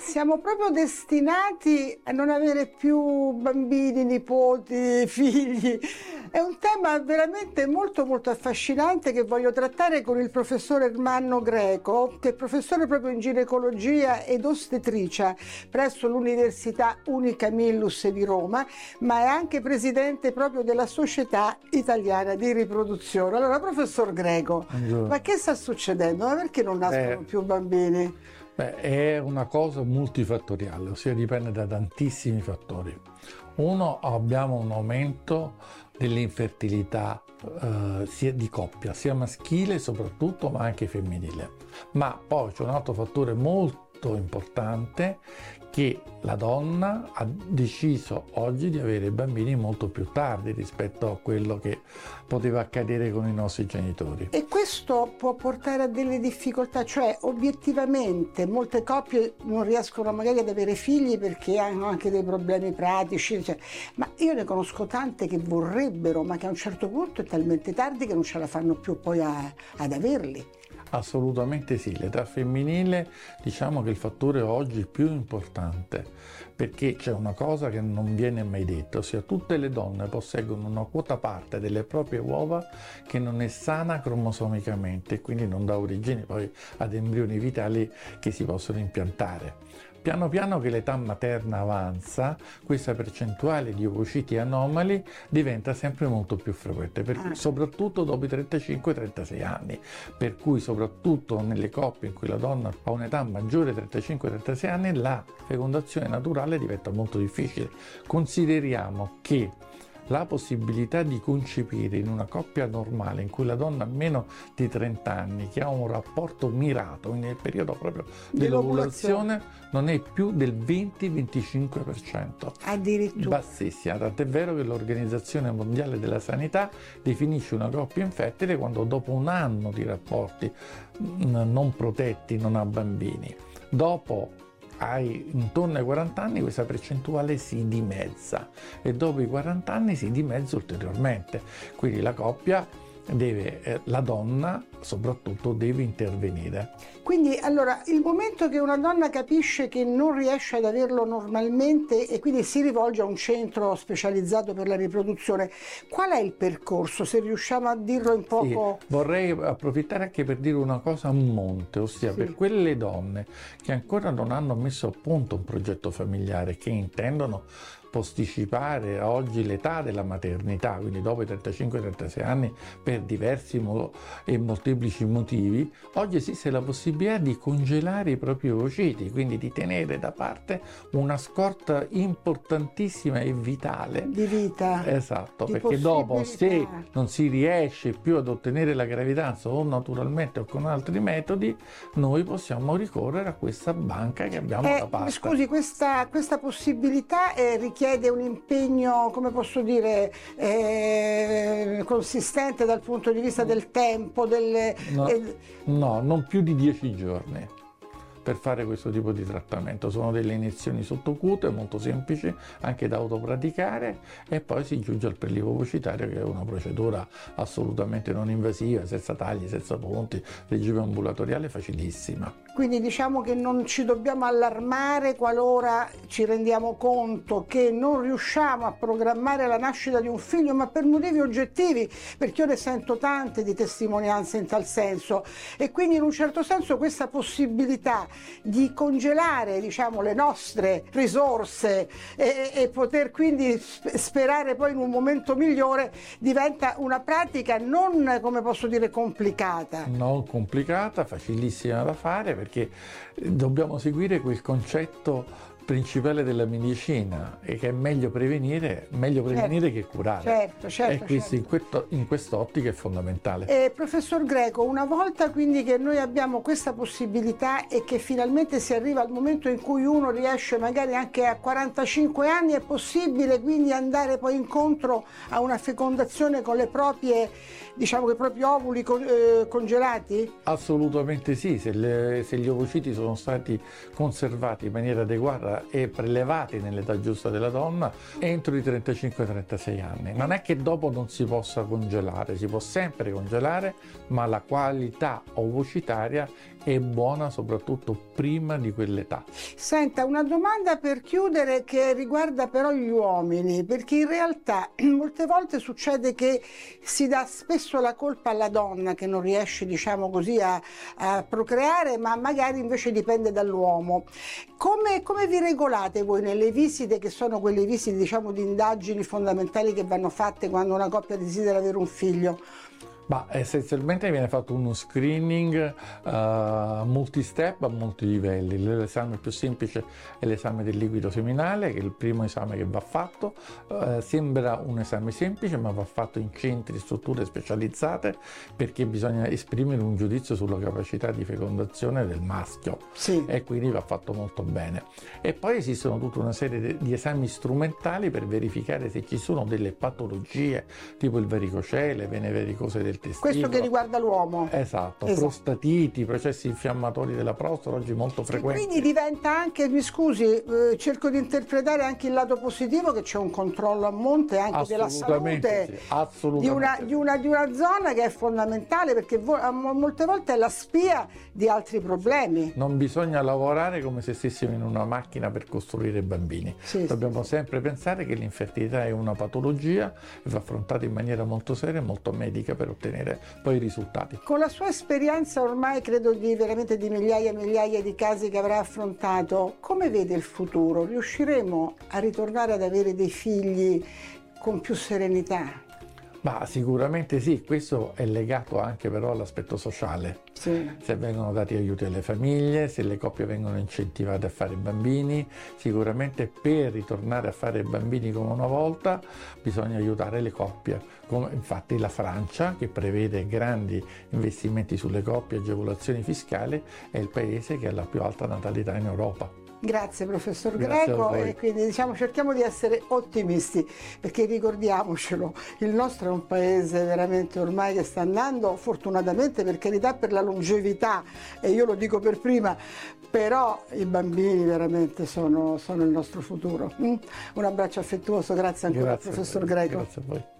siamo proprio destinati a non avere più bambini, nipoti, figli. È un tema veramente molto molto affascinante che voglio trattare con il professore Ermanno Greco, che è professore proprio in ginecologia ed ostetricia presso l'Università Unica Millus di Roma, ma è anche presidente proprio della Società Italiana di Riproduzione. Allora, professor Greco, Buongiorno. ma che sta succedendo? Ma perché non nascono eh. più bambini? Beh, è una cosa multifattoriale, ossia dipende da tantissimi fattori. Uno, abbiamo un aumento dell'infertilità eh, sia di coppia, sia maschile soprattutto, ma anche femminile. Ma poi c'è un altro fattore molto importante che la donna ha deciso oggi di avere bambini molto più tardi rispetto a quello che poteva accadere con i nostri genitori. E questo può portare a delle difficoltà, cioè obiettivamente molte coppie non riescono magari ad avere figli perché hanno anche dei problemi pratici, cioè, ma io ne conosco tante che vorrebbero, ma che a un certo punto è talmente tardi che non ce la fanno più poi a, ad averli. Assolutamente sì, l'età femminile diciamo che il fattore oggi più importante perché c'è una cosa che non viene mai detta, ossia tutte le donne posseggono una quota parte delle proprie uova che non è sana cromosomicamente e quindi non dà origine poi ad embrioni vitali che si possono impiantare. Piano piano che l'età materna avanza, questa percentuale di ovociti anomali diventa sempre molto più frequente, per, ah. soprattutto dopo i 35-36 anni, per cui soprattutto nelle coppie in cui la donna ha un'età maggiore di 35-36 anni la fecondazione naturale diventa molto difficile. Consideriamo che la possibilità di concepire in una coppia normale in cui la donna ha meno di 30 anni, che ha un rapporto mirato nel periodo proprio dell'ovulazione, non è più del 20-25%. Addirittura. Bassissima, tant'è vero che l'Organizzazione Mondiale della Sanità definisce una coppia infertile quando dopo un anno di rapporti mm, non protetti non ha bambini. Dopo hai intorno ai 40 anni questa percentuale si dimezza e dopo i 40 anni si dimezza ulteriormente. Quindi la coppia deve, eh, la donna soprattutto deve intervenire. Quindi allora il momento che una donna capisce che non riesce ad averlo normalmente e quindi si rivolge a un centro specializzato per la riproduzione, qual è il percorso? Se riusciamo a dirlo in poco... Sì, vorrei approfittare anche per dire una cosa a monte, ossia sì. per quelle donne che ancora non hanno messo a punto un progetto familiare, che intendono posticipare oggi l'età della maternità, quindi dopo i 35-36 anni per diversi e molteplici motivi, oggi esiste la possibilità di congelare i propri ovociti, quindi di tenere da parte una scorta importantissima e vitale. Di vita. Esatto, perché dopo se non si riesce più ad ottenere la gravidanza o naturalmente o con altri metodi, noi possiamo ricorrere a questa banca che abbiamo eh, da parte. Scusi, questa, questa possibilità è richiesta richiede un impegno, come posso dire, eh, consistente dal punto di vista del tempo? Delle, no, eh, no, non più di dieci giorni per fare questo tipo di trattamento. Sono delle iniezioni sottocute molto semplici, anche da autopraticare e poi si giunge al prelievo vocitario che è una procedura assolutamente non invasiva, senza tagli, senza ponti, regime ambulatoriale facilissima. Quindi diciamo che non ci dobbiamo allarmare qualora ci rendiamo conto che non riusciamo a programmare la nascita di un figlio, ma per motivi oggettivi, perché io ne sento tante di testimonianze in tal senso e quindi in un certo senso questa possibilità di congelare diciamo, le nostre risorse e, e poter quindi sperare poi in un momento migliore diventa una pratica non come posso dire complicata. Non complicata, facilissima da fare perché dobbiamo seguire quel concetto principale della medicina e che è meglio prevenire, meglio prevenire certo, che curare. Certo, certo. E questo certo. in, questo, in quest'ottica è fondamentale. Eh, professor Greco, una volta quindi che noi abbiamo questa possibilità e che finalmente si arriva al momento in cui uno riesce magari anche a 45 anni, è possibile quindi andare poi incontro a una fecondazione con le proprie, diciamo, con i propri ovuli con, eh, congelati? Assolutamente sì, se, le, se gli ovociti sono stati conservati in maniera adeguata e prelevati nell'età giusta della donna entro i 35-36 anni. Non è che dopo non si possa congelare, si può sempre congelare, ma la qualità ovocitaria è buona soprattutto prima di quell'età. Senta, una domanda per chiudere che riguarda però gli uomini, perché in realtà molte volte succede che si dà spesso la colpa alla donna che non riesce, diciamo così, a, a procreare, ma magari invece dipende dall'uomo. Come, come, vi regolate voi nelle visite, che sono quelle visite, diciamo, di indagini fondamentali che vanno fatte quando una coppia desidera avere un figlio? Ma essenzialmente viene fatto uno screening uh, multistep a molti livelli. L'esame più semplice è l'esame del liquido seminale, che è il primo esame che va fatto. Uh, sembra un esame semplice, ma va fatto in centri, strutture specializzate, perché bisogna esprimere un giudizio sulla capacità di fecondazione del maschio. Sì. E quindi va fatto molto bene. E poi esistono tutta una serie di esami strumentali per verificare se ci sono delle patologie, tipo il varicocele, vene varicose del intestino. Questo che riguarda l'uomo. Esatto, esatto, prostatiti, processi infiammatori della prostata oggi molto frequenti. E quindi diventa anche, mi scusi, eh, cerco di interpretare anche il lato positivo che c'è un controllo a monte anche della salute sì, di, una, di, una, di, una, zona che è fondamentale perché vo- molte volte è la spia di altri problemi. Non bisogna lavorare come se stessimo in una macchina per costruire bambini. Sì, Dobbiamo sì, sempre pensare che l'infertilità è una patologia e va affrontata in maniera molto seria e molto medica per ottenere ottenere poi i risultati. Con la sua esperienza ormai credo di veramente di migliaia e migliaia di casi che avrà affrontato, come vede il futuro? Riusciremo a ritornare ad avere dei figli con più serenità? Ma sicuramente sì, questo è legato anche però all'aspetto sociale. Sì. Se vengono dati aiuti alle famiglie, se le coppie vengono incentivate a fare bambini, sicuramente per ritornare a fare bambini come una volta bisogna aiutare le coppie. Come infatti la Francia, che prevede grandi investimenti sulle coppie, agevolazioni fiscali, è il paese che ha la più alta natalità in Europa. Grazie professor Grazie Greco e quindi diciamo cerchiamo di essere ottimisti perché ricordiamocelo, il nostro è un paese veramente ormai che sta andando fortunatamente per carità per la longevità e io lo dico per prima, però i bambini veramente sono, sono il nostro futuro. Mm? Un abbraccio affettuoso, grazie ancora grazie professor Greco. Grazie a voi.